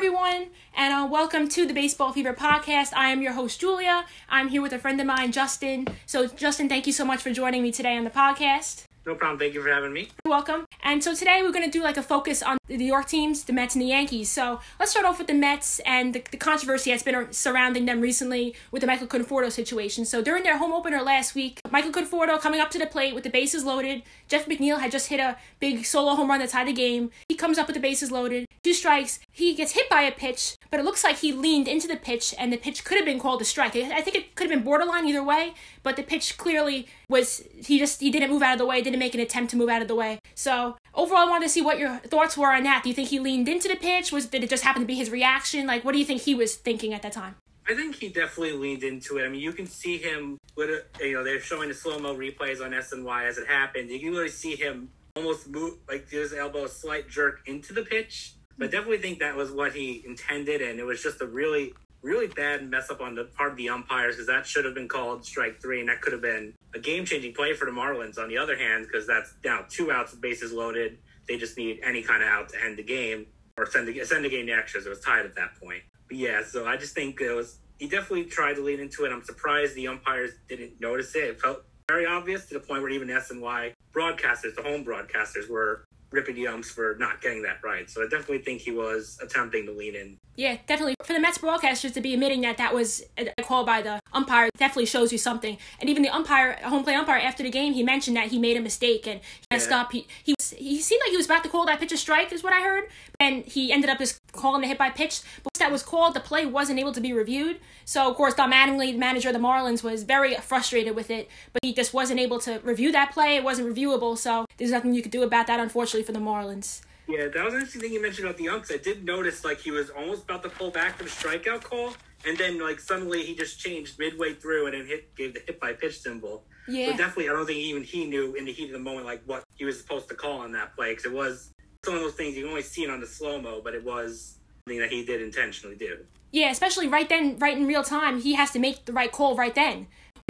everyone, and uh, welcome to the Baseball Fever podcast. I am your host, Julia. I'm here with a friend of mine, Justin. So, Justin, thank you so much for joining me today on the podcast. No problem. Thank you for having me. You're welcome. And so today we're going to do like a focus on the New York teams, the Mets and the Yankees. So let's start off with the Mets and the, the controversy that's been surrounding them recently with the Michael Conforto situation. So during their home opener last week, Michael Conforto coming up to the plate with the bases loaded. Jeff McNeil had just hit a big solo home run that tied the game. He comes up with the bases loaded, two strikes. He gets hit by a pitch, but it looks like he leaned into the pitch and the pitch could have been called a strike. I think it could have been borderline either way, but the pitch clearly was he just he didn't move out of the way, didn't make an attempt to move out of the way. So overall, I wanted to see what your thoughts were on that. Do you think he leaned into the pitch? Was did it just happen to be his reaction? Like, what do you think he was thinking at that time? I think he definitely leaned into it. I mean, you can see him with you know they're showing the slow mo replays on SNY as it happened. You can really see him almost move like his elbow a slight jerk into the pitch. But definitely think that was what he intended, and it was just a really really bad mess up on the part of the umpires because that should have been called strike three, and that could have been a game changing play for the Marlins. On the other hand, because that's now two outs, bases loaded, they just need any kind of out to end the game or send the send the game to extras. It was tied at that point. But yeah, so I just think it was he definitely tried to lean into it. I'm surprised the umpires didn't notice it. It felt very obvious to the point where even SNY broadcasters, the home broadcasters, were ripping the umps for not getting that right. So I definitely think he was attempting to lean in. Yeah, definitely. For the Mets broadcasters to be admitting that that was a call by the umpire definitely shows you something. And even the umpire, home plate umpire, after the game, he mentioned that he made a mistake and he messed yeah. up. He he was, he seemed like he was about to call that pitch a strike, is what I heard. And he ended up just calling the hit by pitch. But that was called, the play wasn't able to be reviewed. So of course, Don Mattingly, the manager of the Marlins, was very frustrated with it. But he just wasn't able to review that play. It wasn't reviewable. So there's nothing you could do about that, unfortunately, for the Marlins. Yeah, that was an interesting thing you mentioned about the umps. I did notice like he was almost about to pull back for the strikeout call, and then like suddenly he just changed midway through and then hit gave the hit by pitch symbol. Yeah. So definitely, I don't think even he knew in the heat of the moment like what he was supposed to call on that play because it was some of those things you can only see it on the slow mo, but it was something that he did intentionally do. Yeah, especially right then, right in real time, he has to make the right call right then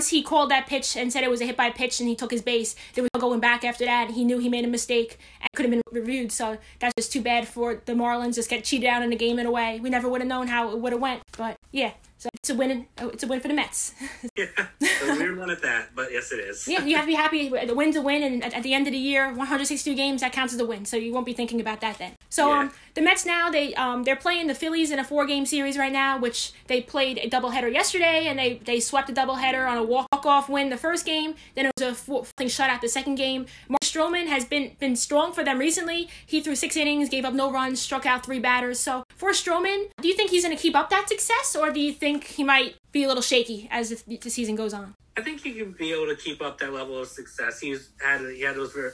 he called that pitch and said it was a hit by pitch and he took his base, there was no going back after that. He knew he made a mistake and could have been reviewed. So that's just too bad for the Marlins. Just get cheated out in the game in a way. We never would have known how it would have went. But yeah, so it's a win. It's a win for the Mets. yeah, a weird one at that, but yes, it is. yeah, you have to be happy. The win's a win, and at, the end of the year, 162 games that counts as a win. So you won't be thinking about that then. So yeah. um, the Mets now they um they're playing the Phillies in a four game series right now, which they played a doubleheader yesterday, and they they swept a doubleheader on a walk off win the first game. Then it was a four, thing shutout the second game. Mark Stroman has been been strong for them recently. He threw six innings, gave up no runs, struck out three batters. So for Stroman, do you think he's going to keep up that success, or do you think he might be a little shaky as the season goes on. I think he can be able to keep up that level of success. He's had he had those very,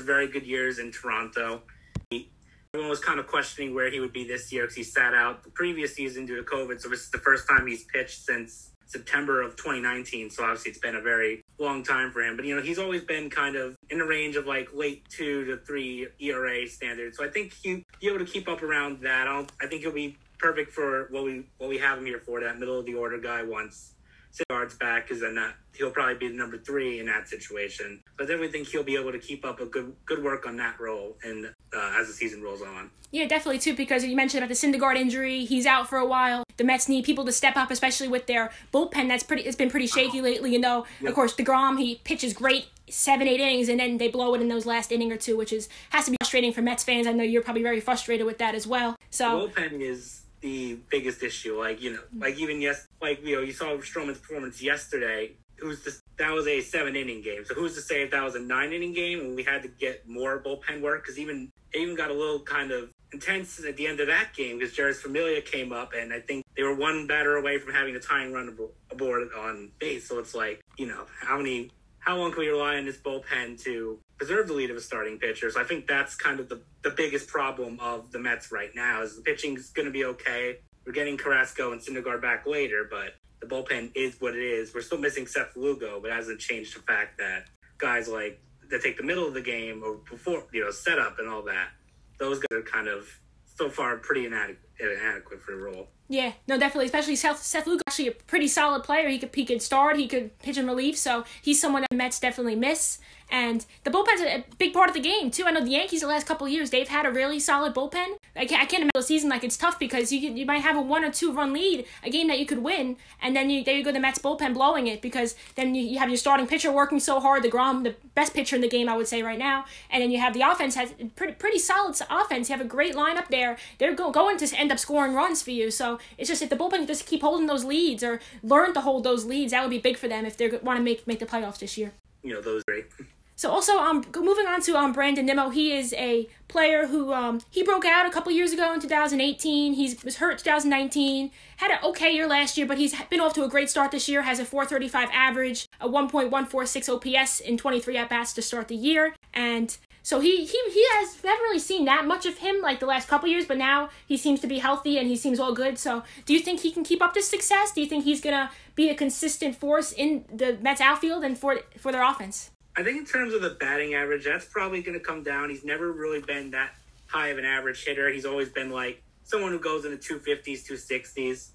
very good years in Toronto. He, everyone was kind of questioning where he would be this year because he sat out the previous season due to COVID. So this is the first time he's pitched since September of 2019. So obviously it's been a very long time for him. But you know he's always been kind of in the range of like late two to three ERA standard. So I think he'll be able to keep up around that. I, I think he'll be perfect for what we what we have him here for. That middle of the order guy once Syndergaard's back, because then that he'll probably be the number three in that situation. But then we think he'll be able to keep up a good good work on that role and uh, as the season rolls on. Yeah, definitely too. Because you mentioned about the Syndergaard injury, he's out for a while. The Mets need people to step up, especially with their bullpen. That's pretty. It's been pretty shaky lately. You know, yep. of course, Degrom he pitches great seven, eight innings, and then they blow it in those last inning or two, which is has to be frustrating for Mets fans. I know you're probably very frustrated with that as well. So the bullpen is the biggest issue. Like you know, mm. like even yes, like you know, you saw Stroman's performance yesterday. Who's the, that was a seven inning game. So who's to say if that was a nine inning game and we had to get more bullpen work? Because even it even got a little kind of intense at the end of that game because Jeurys Familia came up and I think they were one batter away from having a tying run aboard on base. So it's like you know how many how long can we rely on this bullpen to preserve the lead of a starting pitcher? So I think that's kind of the, the biggest problem of the Mets right now is the pitching is going to be okay. We're getting Carrasco and Syndergaard back later, but the bullpen is what it is. We're still missing Seth Lugo, but it hasn't changed the fact that guys like that take the middle of the game or before, you know, setup and all that, those guys are kind of so far pretty inadequate inadequate for the role. Yeah, no, definitely. Especially Seth, Seth Lugo, actually a pretty solid player. He could he could start, he could pitch in relief, so he's someone that Mets definitely miss. And the bullpen's a big part of the game too. I know the Yankees the last couple years they've had a really solid bullpen. I can't, I can't imagine the season like it's tough because you you might have a one or two run lead, a game that you could win, and then you there you go the Mets bullpen blowing it because then you, you have your starting pitcher working so hard, deGrom, the best pitcher in the game I would say right now, and then you have the offense has pretty pretty solid offense. You have a great lineup there. They're go, going to end up scoring runs for you. So it's just if the bullpen just keep holding those leads or learn to hold those leads, that would be big for them if they want to make make the playoffs this year. You know those great. So also, um, moving on to um Brandon Nimmo, he is a player who um he broke out a couple years ago in 2018. He was hurt 2019, had an okay year last year, but he's been off to a great start this year. Has a 4.35 average, a 1.146 OPS in 23 at bats to start the year, and so he he he has we haven't really seen that much of him like the last couple years, but now he seems to be healthy and he seems all good. So do you think he can keep up this success? Do you think he's gonna be a consistent force in the Mets outfield and for for their offense? I think in terms of the batting average, that's probably to come down. He's never really been that high of an average hitter. He's always been like someone who goes in the 250s, 260s.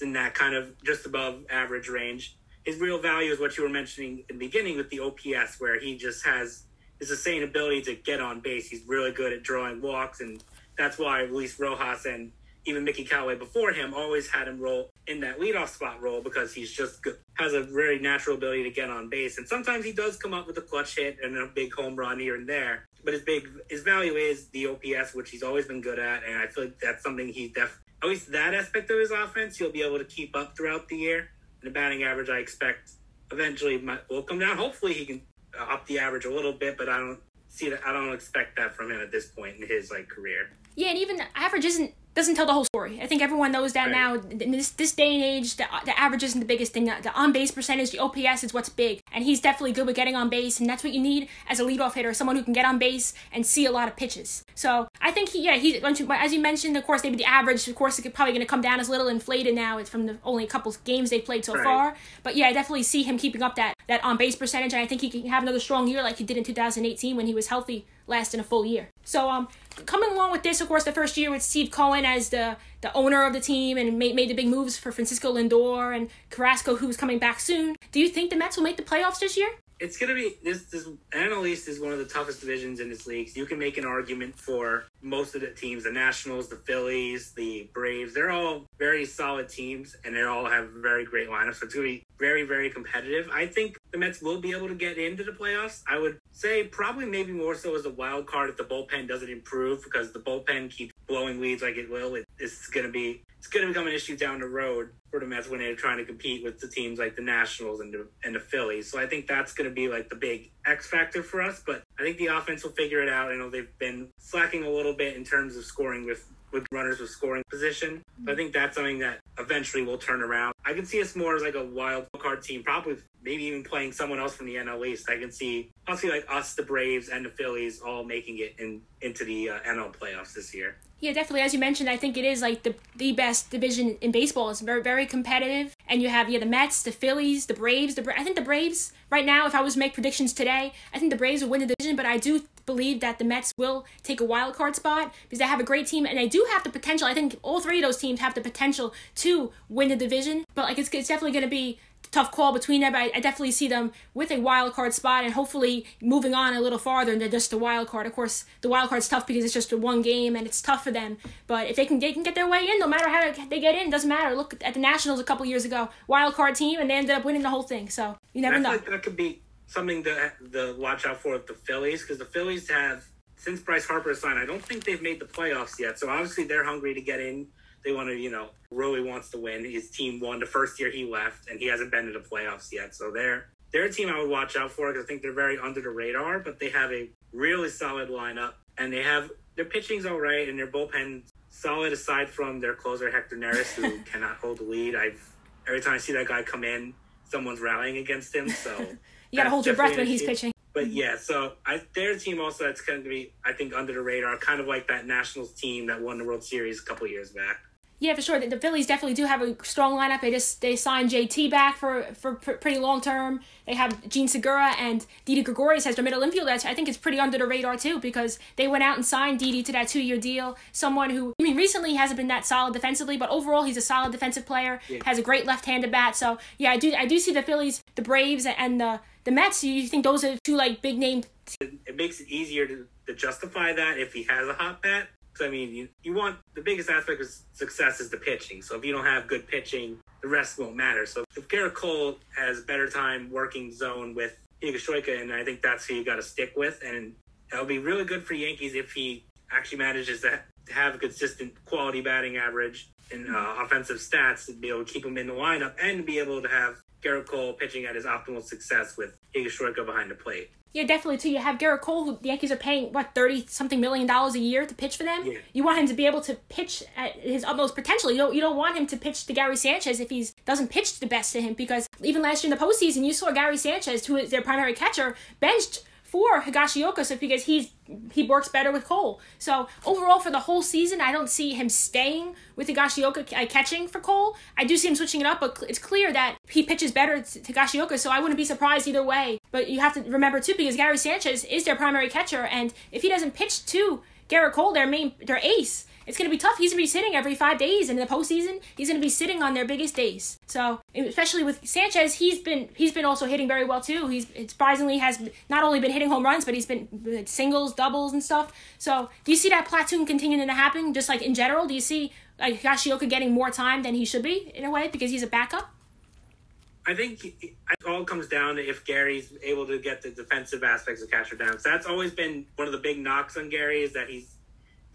In that kind of just above average range. His real value is what you were mentioning in the beginning with the OPS, where he just has his insane ability to get on base. He's really good at drawing walks, and that's why Luis Rojas and even Mickey Callaway before him always had him roll in that leadoff spot role because he's just good, has a very natural ability to get on base. And sometimes he does come up with a clutch hit and a big home run here and there. But his big his value is the OPS, which he's always been good at, and I feel like that's something he def at least that aspect of his offense he'll be able to keep up throughout the year. And the batting average, I expect eventually might, will come down. Hopefully, he can up the average a little bit, but I don't see that. I don't expect that from him at this point in his like career. Yeah, and even average isn't doesn't tell the whole story. I think everyone knows that right. now. In this this day and age, the, the average isn't the biggest thing. The on base percentage, the OPS is what's big, and he's definitely good with getting on base, and that's what you need as a leadoff hitter, someone who can get on base and see a lot of pitches. So I think he, yeah, he's as you mentioned, of course, maybe the average, of course, it's probably going to come down as a little inflated now. It's from the only a couple games they've played so right. far, but yeah, I definitely see him keeping up that that on base percentage, and I think he can have another strong year like he did in 2018 when he was healthy, last in a full year. So um, coming along with this, of course, the first year with Steve Cohen as the the owner of the team and made, made the big moves for Francisco Lindor and Carrasco, who's coming back soon. Do you think the Mets will make the playoffs this year? It's gonna be this. This NL East is one of the toughest divisions in this league. You can make an argument for most of the teams: the Nationals, the Phillies, the Braves. They're all very solid teams, and they all have very great lineups. So it's gonna be very, very competitive. I think the Mets will be able to get into the playoffs. I would say probably maybe more so as a wild card if the bullpen doesn't improve because the bullpen keeps blowing leads like it will. It, it's gonna be it's going to become an issue down the road for the Mets when they're trying to compete with the teams like the Nationals and the, and the Phillies. So I think that's going to be like the big X factor for us. But I think the offense will figure it out. I know they've been slacking a little bit in terms of scoring with with runners with scoring position. But I think that's something that eventually will turn around. I can see us more as like a wild card team, probably maybe even playing someone else from the NL East. I can see possibly like us, the Braves, and the Phillies all making it in into the uh, NL playoffs this year. Yeah, definitely. As you mentioned, I think it is like the the best division in baseball. It's very very competitive, and you have yeah the Mets, the Phillies, the Braves. The I think the Braves right now, if I was to make predictions today, I think the Braves will win the division. But I do believe that the Mets will take a wild card spot because they have a great team and they do have the potential. I think all three of those teams have the potential to win the division. But like it's, it's definitely going to be tough call between them. But I, I, definitely see them with a wild card spot and hopefully moving on a little farther than just the wild card. Of course, the wild card's tough because it's just a one game and it's tough for them. But if they can they can get their way in, no matter how they get in, doesn't matter. Look at the Nationals a couple years ago, wild card team, and they ended up winning the whole thing. So you never know. Like that could be something to, the watch out for with the Phillies because the Phillies have since Bryce Harper signed. I don't think they've made the playoffs yet. So obviously they're hungry to get in they want to, you know, really wants to win. His team won the first year he left, and he hasn't been to the playoffs yet. So they're they're a team I would watch out for because I think they're very under the radar, but they have a really solid lineup, and they have their pitching's all right, and their bullpen solid aside from their closer Hector Neris, who cannot hold the lead. I've every time I see that guy come in, someone's rallying against him. So you got to hold your breath when he's pitching. But yeah, so I, they're team also that's going to be, I think, under the radar, kind of like that Nationals team that won the World Series a couple years back. Yeah, for sure. The, the Phillies definitely do have a strong lineup. They just they signed JT back for for pr- pretty long term. They have Jean Segura and Didi Gregorius as their middle infielder. I think it's pretty under the radar too because they went out and signed Didi to that two year deal. Someone who I mean recently hasn't been that solid defensively, but overall he's a solid defensive player. Yeah. Has a great left handed bat. So yeah, I do I do see the Phillies, the Braves, and the the Mets. You think those are two like big name? It makes it easier to, to justify that if he has a hot bat I mean, you, you want the biggest aspect of success is the pitching. So if you don't have good pitching, the rest won't matter. So if Gerrit Cole has better time working zone with Higashioka, and I think that's who you got to stick with, and that'll be really good for Yankees if he actually manages to have a consistent quality batting average and uh, offensive stats to be able to keep him in the lineup and be able to have Gerrit Cole pitching at his optimal success with Higashioka behind the plate. Yeah, definitely too. You have Gerrit Cole, who the Yankees are paying what thirty something million dollars a year to pitch for them. Yeah. You want him to be able to pitch at his utmost potential. You don't you don't want him to pitch to Gary Sanchez if he doesn't pitch the best to him because even last year in the postseason, you saw Gary Sanchez, who is their primary catcher, benched for Higashioka so because he's he works better with Cole. So overall for the whole season, I don't see him staying with Higashioka uh, catching for Cole. I do see him switching it up, but it's clear that he pitches better to Higashioka, so I wouldn't be surprised either way. But you have to remember too because Gary Sanchez is their primary catcher, and if he doesn't pitch to Gerrit Cole, their main their ace, it's going to be tough. He's going to be sitting every five days, and in the postseason, he's going to be sitting on their biggest days. So, especially with Sanchez, he's been he's been also hitting very well too. He's surprisingly has not only been hitting home runs, but he's been uh, singles, doubles, and stuff. So, do you see that platoon continuing to happen? Just like in general, do you see like Higashioka getting more time than he should be in a way because he's a backup? I think it all comes down to if Gary's able to get the defensive aspects of catcher down. So that's always been one of the big knocks on Gary is that he's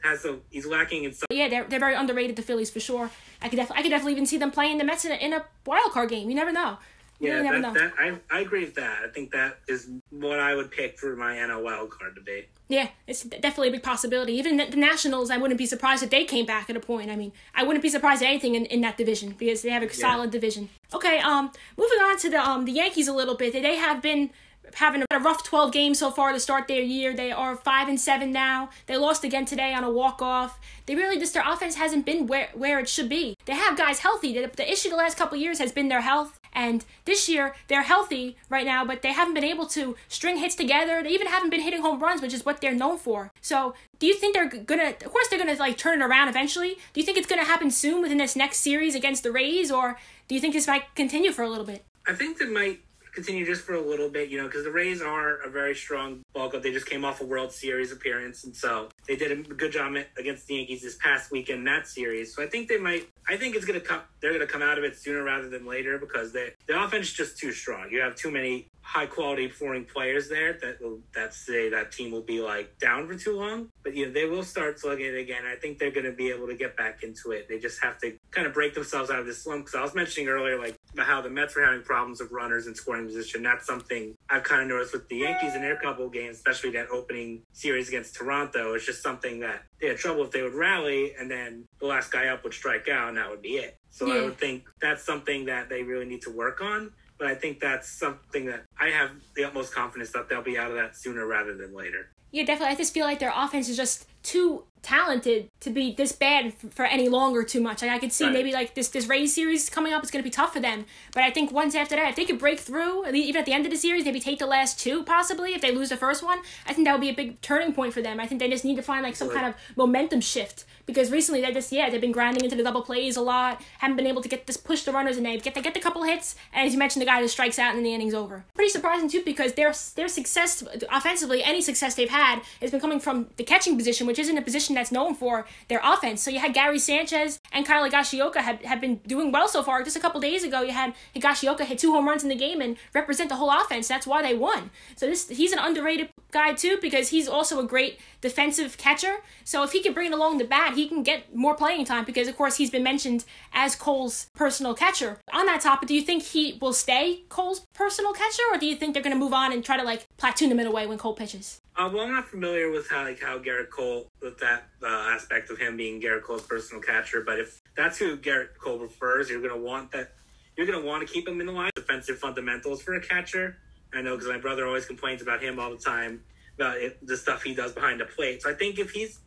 has a he's lacking in some. Yeah, they're, they're very underrated. The Phillies for sure. I could definitely I could definitely even see them playing the Mets in a, in a wild card game. You never know. You yeah, really that, that, I, I agree with that. I think that is what I would pick for my NL wild card debate. Yeah, it's definitely a big possibility. Even the, the Nationals, I wouldn't be surprised if they came back at a point. I mean, I wouldn't be surprised at anything in, in that division because they have a yeah. solid division. Okay, um, moving on to the um the Yankees a little bit. They have been having a rough 12 games so far to start their year. They are 5 and 7 now. They lost again today on a walk-off. They really just their offense hasn't been where where it should be. They have guys healthy. The, the issue the last couple years has been their health. And this year they're healthy right now, but they haven't been able to string hits together. They even haven't been hitting home runs, which is what they're known for. So, do you think they're gonna? Of course, they're gonna like turn it around eventually. Do you think it's gonna happen soon within this next series against the Rays, or do you think this might continue for a little bit? I think it might continue just for a little bit, you know, because the Rays are a very strong ball club. They just came off a World Series appearance, and so they did a good job against the Yankees this past weekend in that series. So I think they might. I think it's gonna come. They're gonna come out of it sooner rather than later because they, the offense is just too strong. You have too many high quality performing players there that will that say that team will be like down for too long. But you know they will start slugging it again. I think they're to be able to get back into it. They just have to kind of break themselves out of this slump. Because I was mentioning earlier, like how the Mets were having problems with runners in scoring position. That's something I've kind of noticed with the Yankees in their couple games, especially that opening series against Toronto. It's just something that they had trouble if they would rally and then the last guy up would strike out and that would be it. So yeah. I would think that's something that they really need to work on. But I think that's something that I have the utmost confidence that they'll be out of that sooner rather than later. Yeah, definitely. I just feel like their offense is just too talented to be this bad for any longer too much. Like I could see right. maybe like this this Rays series coming up is going to be tough for them. But I think once after that, if they could break through, even at the end of the series, maybe take the last two possibly if they lose the first one, I think that would be a big turning point for them. I think they just need to find like some right. kind of momentum shift because recently they just yeah they've been grinding into the double plays a lot, haven't been able to get this push the runners and they get they get the couple hits and as you mentioned the guy just strikes out and the inning's over. Pretty surprising too because their their success offensively any success they've had has been coming from the catching position which isn't a position that's known for their offense. So you had Gary Sanchez and Kyle Higashioka have, have been doing well so far. Just a couple days ago, you had Higashioka hit two home runs in the game and represent the whole offense. That's why they won. So this he's an underrated guy too because he's also a great defensive catcher. So if he can bring it along the bat, he can get more playing time because of course he's been mentioned as Cole's personal catcher. On that topic, do you think he will stay Cole's personal catcher or do you think they're going to move on and try to like platoon him in a way when Cole pitches? Uh, well, I'm not familiar with how like how Gerrit Cole with that uh, aspect of him being Gerrit Cole's personal catcher, but if that's who Gerrit Cole prefers, you're to want that. You're to want to keep him in the line. Defensive fundamentals for a catcher. I know because my brother always complains about him all the time about it, the stuff he does behind the plate. So I think if he's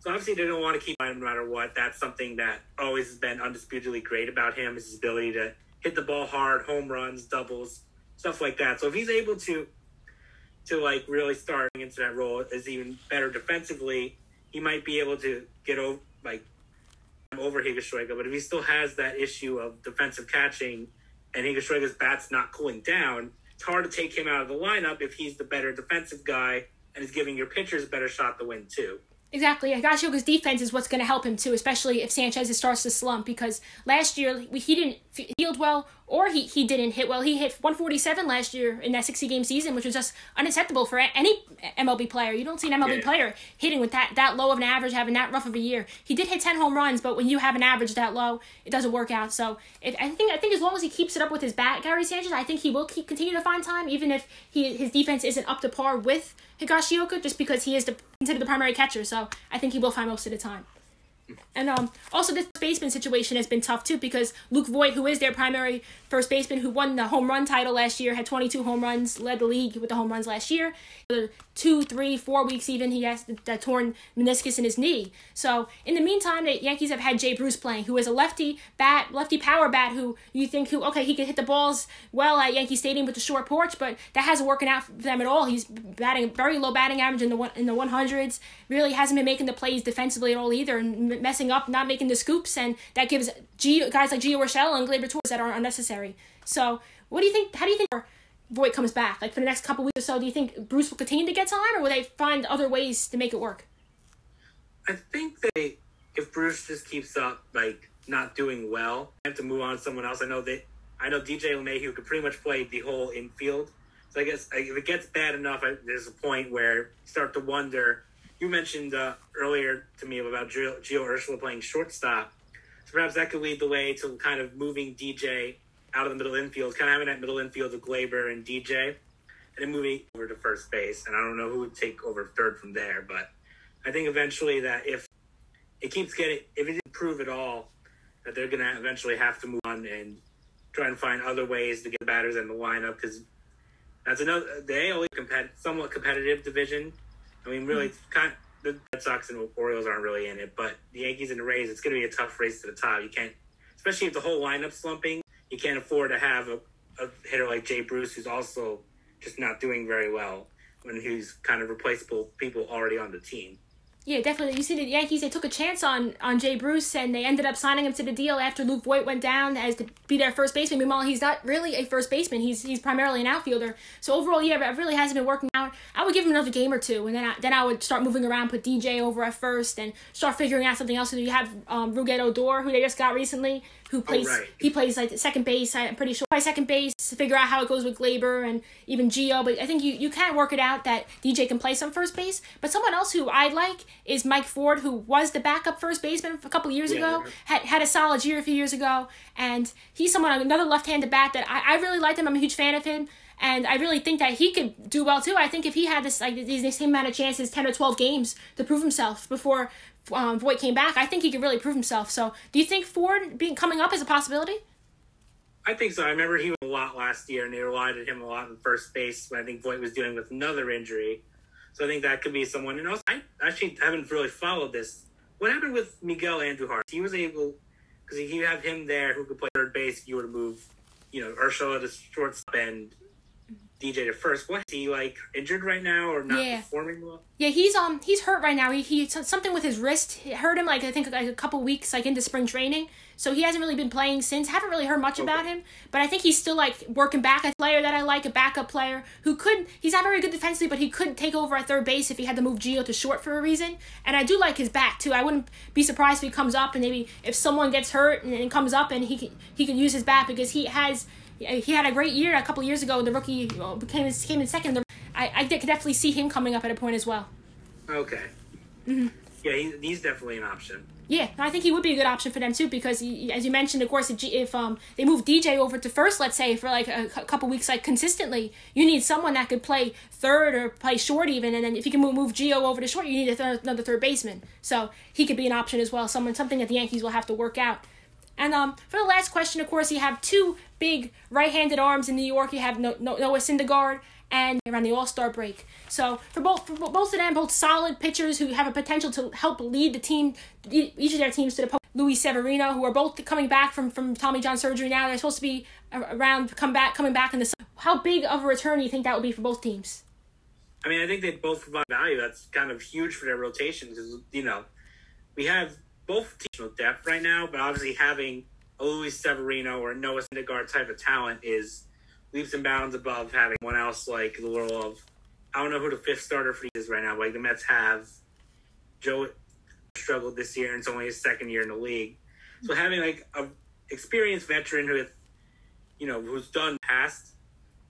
So obviously they don't want to keep him no matter what. That's something that always has been undisputedly great about him is his ability to hit the ball hard, home runs, doubles, stuff like that. So if he's able to to like really start into that role is even better defensively, he might be able to get over like over Higashioka. But if he still has that issue of defensive catching and Higashioka's bat's not cooling down, it's hard to take him out of the lineup if he's the better defensive guy and is giving your pitchers a better shot to win too. Exactly. Higashioka's defense is what's going to help him too, especially if Sanchez starts to slump. Because last year he didn't field well, or he, he didn't hit well. He hit 147 last year in that 60 game season, which was just unacceptable for any MLB player. You don't see an MLB yeah. player hitting with that that low of an average, having that rough of a year. He did hit 10 home runs, but when you have an average that low, it doesn't work out. So if, I think I think as long as he keeps it up with his bat, Gary Sanchez, I think he will keep continue to find time, even if he his defense isn't up to par with Higashioka, just because he is the, considered the primary catcher. So I think he will find most of the time. And um, also this baseman situation has been tough too because Luke Voit, who is their primary first baseman, who won the home run title last year, had 22 home runs, led the league with the home runs last year. Two, three, four weeks even, he has the, torn meniscus in his knee. So in the meantime, the Yankees have had Jay Bruce playing, who is a lefty bat, lefty power bat, who you think who okay he can hit the balls well at Yankee Stadium with the short porch, but that hasn't working out for them at all. He's batting very low batting average in the one in the 100s. Really hasn't been making the plays defensively at all either, and messing up, not making the scoops, and that gives guys like Gio Urshela and Gleyber Torres that are unnecessary. So, what do you think? How do you think Voit comes back? Like for the next couple weeks or so, do you think Bruce will continue to get time, or will they find other ways to make it work? I think they, if Bruce just keeps up like not doing well, I have to move on to someone else. I know that I know DJ LeMahieu could pretty much play the whole infield. So I guess if it gets bad enough, there's a point where you start to wonder you mentioned uh, earlier about Gio, Urshela playing shortstop. So perhaps that could lead the way to kind of moving DJ out of the middle infield, kind of having that middle infield of Gleyber and DJ, and then moving over to first base. And I don't know who would take over third from there, but I think eventually that if it keeps getting, if it didn't prove at all, that they're going to eventually have to move on and try and find other ways to get batters in the lineup because that's another they AL competitive, somewhat competitive division I mean, really, mm-hmm. kind of, the Red Sox and Orioles aren't really in it, but the Yankees and the Rays, it's going to be a tough race to the top. You can't, especially if the whole lineup's slumping, you can't afford to have a, a hitter like Jay Bruce who's also just not doing very well when he's kind of replaceable people already on the team. Yeah, definitely. You see, the Yankees they took a chance on on Jay Bruce, and they ended up signing him to the deal after Luke Voit went down as to be their first baseman. Meanwhile, he's not really a first baseman. He's he's primarily an outfielder. So overall, yeah, it really hasn't been working out. I would give him another game or two, and then I, then I would start moving around, put DJ over at first, and start figuring out something else. So you have um, Odor, who they just got recently, who oh, plays oh, right. he plays like second base. I'm pretty sure by second base to figure out how it goes with Gleyber and even Gio. But I think you you can work it out that DJ can play some first base. But someone else who I like is Mike Ford, who was the backup first baseman a couple years yeah, ago. Had had a solid year a few years ago, and he's someone another left-handed bat that I, I really like him. I'm a huge fan of him and I really think that he could do well too. I think if he had this like these same amount of chances, ten or twelve games to prove himself before um, Voit came back, I think he could really prove himself. So, do you think Ford being coming up is a possibility? I think so. I remember he was a lot last year, and they relied on him a lot in first base when I think Voit was dealing with another injury. So I think that could be someone. And also, I actually haven't really followed this. What happened with Miguel Andujar? He was able because you have him there who could play third base. You were to move, you know, Urshela to shortstop and DJ to first. What is he like injured right now or not yeah. performing well? Yeah, he's um he's hurt right now. He he something with his wrist it hurt him like I think like a couple weeks like into spring training. So he hasn't really been playing since. Haven't really heard much okay. about him, but I think he's still like working back. A player that I like, a backup player who could. He's not very good defensively, but he could take over at third base if he had to move Gio to short for a reason. And I do like his bat too. I wouldn't be surprised if he comes up and maybe if someone gets hurt and, and comes up and he can he can use his bat because he has he had a great year a couple years ago. The rookie became came in second. I I could definitely see him coming up at a point as well. Okay. Mm-hmm. Yeah, he, he's definitely an option. Yeah, I think he would be a good option for them too because, he, as you mentioned, of course, if, if um they move DJ over to first, let's say for like a, a, couple weeks, like consistently, you need someone that could play third or play short even, and then if you can move, move Gio over to short, you need th- another third baseman. So he could be an option as well. Someone something that the Yankees will have to work out. And um, for the last question, of course, you have two big right-handed arms in New York. You have Noah Syndergaard and around the All Star break. So for both for both of them, both solid pitchers who have a potential to help lead the team, each of their teams to the post. Luis Severino, who are both coming back from, from Tommy John surgery now. They're supposed to be around, come back, coming back in the. summer. How big of a return do you think that would be for both teams? I mean, I think they both provide value. That's kind of huge for their rotation because you know we have both teams with depth right now, but obviously having a Luis Severino or Noah Syndergaard type of talent is leaps and bounds above having one else like the role of I don't know who the fifth starter for is right now. Like the Mets have Joe struggled this year and it's only his second year in the league. So having like a experienced veteran who you know who's done past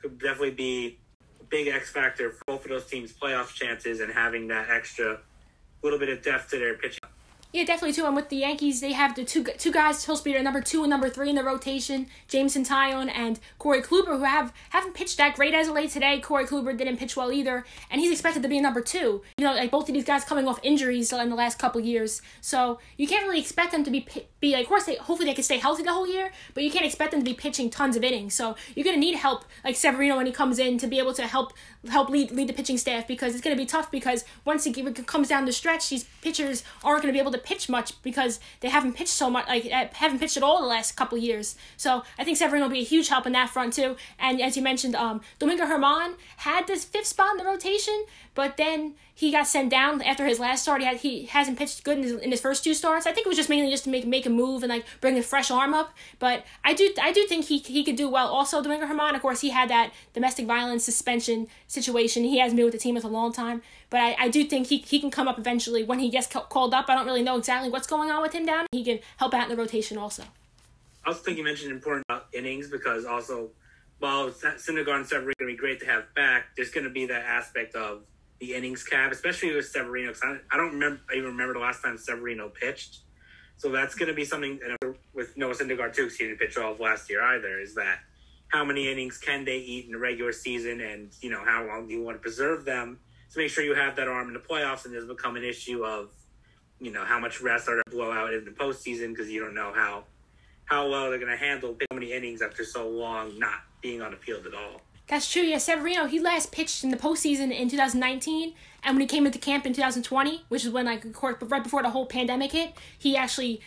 could definitely be a big X factor for both of those teams' playoff chances and having that extra little bit of depth to their pitching. Yeah, definitely too. And with the Yankees, they have the two two guys supposed be number two and number three in the rotation, Jameson Taillon and Corey Kluber, who have haven't pitched that great as of late today. Corey Kluber didn't pitch well either, and he's expected to be number two. You know, like both of these guys coming off injuries in the last couple years, so you can't really expect them to be be like. Of course, they hopefully they can stay healthy the whole year, but you can't expect them to be pitching tons of innings. So you're gonna need help like Severino when he comes in to be able to help help lead lead the pitching staff because it's gonna be tough because once it comes down the stretch, these pitchers aren't gonna be able to pitch much because they haven't pitched so much, like eh, haven't pitched at all the last couple years. So I think Severino will be a huge help in that front too. And as you mentioned, um, Domingo Germán had this fifth spot in the rotation, but then he got sent down after his last start. He had he hasn't pitched good in his, in his first two starts. I think it was just mainly just to make make a move and like bring a fresh arm up. But I do I do think he he could do well. Also, Domingo Germán, of course, he had that domestic violence suspension situation. He hasn't been with the team for a long time, but I, I do think he he can come up eventually when he gets called up. I don't really know exactly what's going on with him down. He can help out in the rotation also. I also think you mentioned important innings because also while Syndergaard and Severino going to be great to have back, there's going to be that aspect of the innings cap, especially with Severino. Cause I, I don't remember, I even remember the last time Severino pitched. So that's going to be something with Noah Syndergaard too, he didn't pitch all of last year either. Is that how many innings can they eat in the regular season, and you know how long do you want to preserve them to make sure you have that arm in the playoffs, and there's become an issue of you know how much rest are to blow out in the postseason because you don't know how how well they're going to handle how many innings after so long not being on the field at all. That's true. Yeah, Severino, he last pitched in the postseason in 2019, and when he came into camp in 2020, which is when like of course, right before the whole pandemic hit, he actually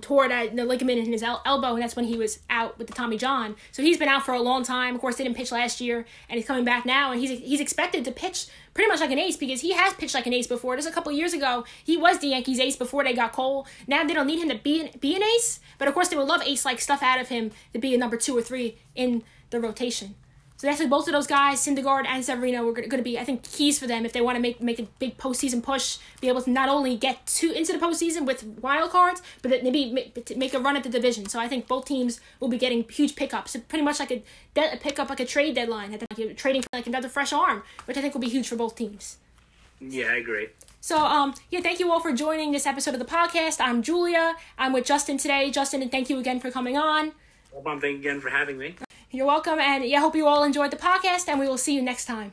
tore that the ligament in his el- elbow, and that's when he was out with the Tommy John. So he's been out for a long time. Of course, didn't pitch last year, and he's coming back now, and he's he's expected to pitch pretty much like an ace because he has pitched like an ace before. Just a couple years ago, he was the Yankees' ace before they got Cole. Now they don't need him to be an, be an ace, but of course they would love ace like stuff out of him to be a number two or three in the rotation. So definitely both of those guys, Syndergaard and Severino, were going to be, I think, keys for them if they want to make make a big postseason push, be able to not only get to into the postseason with wild cards, but maybe make, make a run at the division. So I think both teams will be getting huge pickups, pretty much like a, de- a pickup, like a trade deadline, like you're trading for like another fresh arm, which I think will be huge for both teams. Yeah, I agree. So, um, yeah, thank you all for joining this episode of the podcast. I'm Julia. I'm with Justin today. Justin, and thank you again for coming on. Well, thank you again for having me. You're welcome. And yeah, I hope you all enjoyed the podcast, and we will see you next time.